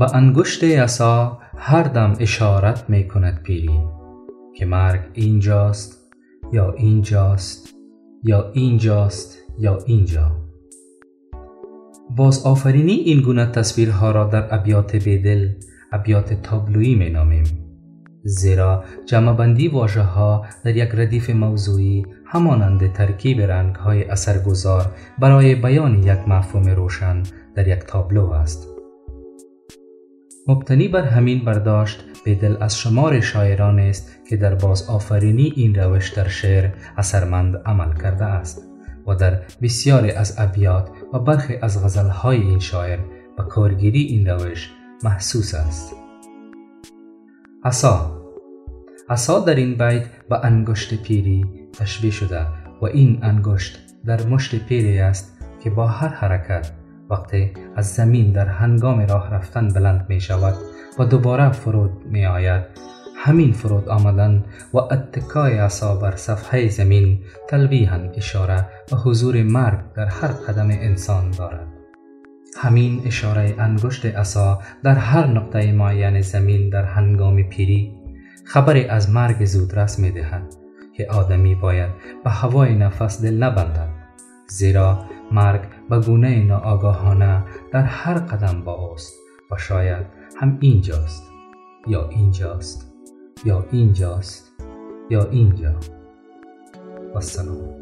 به انگشت عصا هر دم اشارت می کند پیری که مرگ اینجاست یا اینجاست یا اینجاست یا اینجا. باز آفرینی این گونه تصویرها را در ابیات بیدل ابیات تابلویی می نامیم زیرا جمعبندی واژه ها در یک ردیف موضوعی همانند ترکیب رنگ های اثرگذار برای بیان یک مفهوم روشن در یک تابلو است. مبتنی بر همین برداشت بیدل از شمار شاعران است که در باز آفرینی این روش در شعر اثرمند عمل کرده است و در بسیاری از ابیات و برخی از غزلهای این شاعر به کارگیری این روش محسوس است. عصا. عصا در این بیت به انگشت پیری تشبیه شده و این انگشت در مشت پیری است که با هر حرکت وقتی از زمین در هنگام راه رفتن بلند می شود و دوباره فرود می آید همین فرود آمدن و اتکای عصا بر صفحه زمین تلویحا اشاره و حضور مرگ در هر قدم انسان دارد. همین اشاره انگشت عصا در هر نقطه معین زمین در هنگام پیری خبری از مرگ زودرس می دهد که آدمی باید به هوای نفس دل نبندد زیرا مرگ به گونه ناآگاهانه در هر قدم با اوست و شاید هم اینجاست یا اینجاست یا اینجاست یا اینجا. و سلام.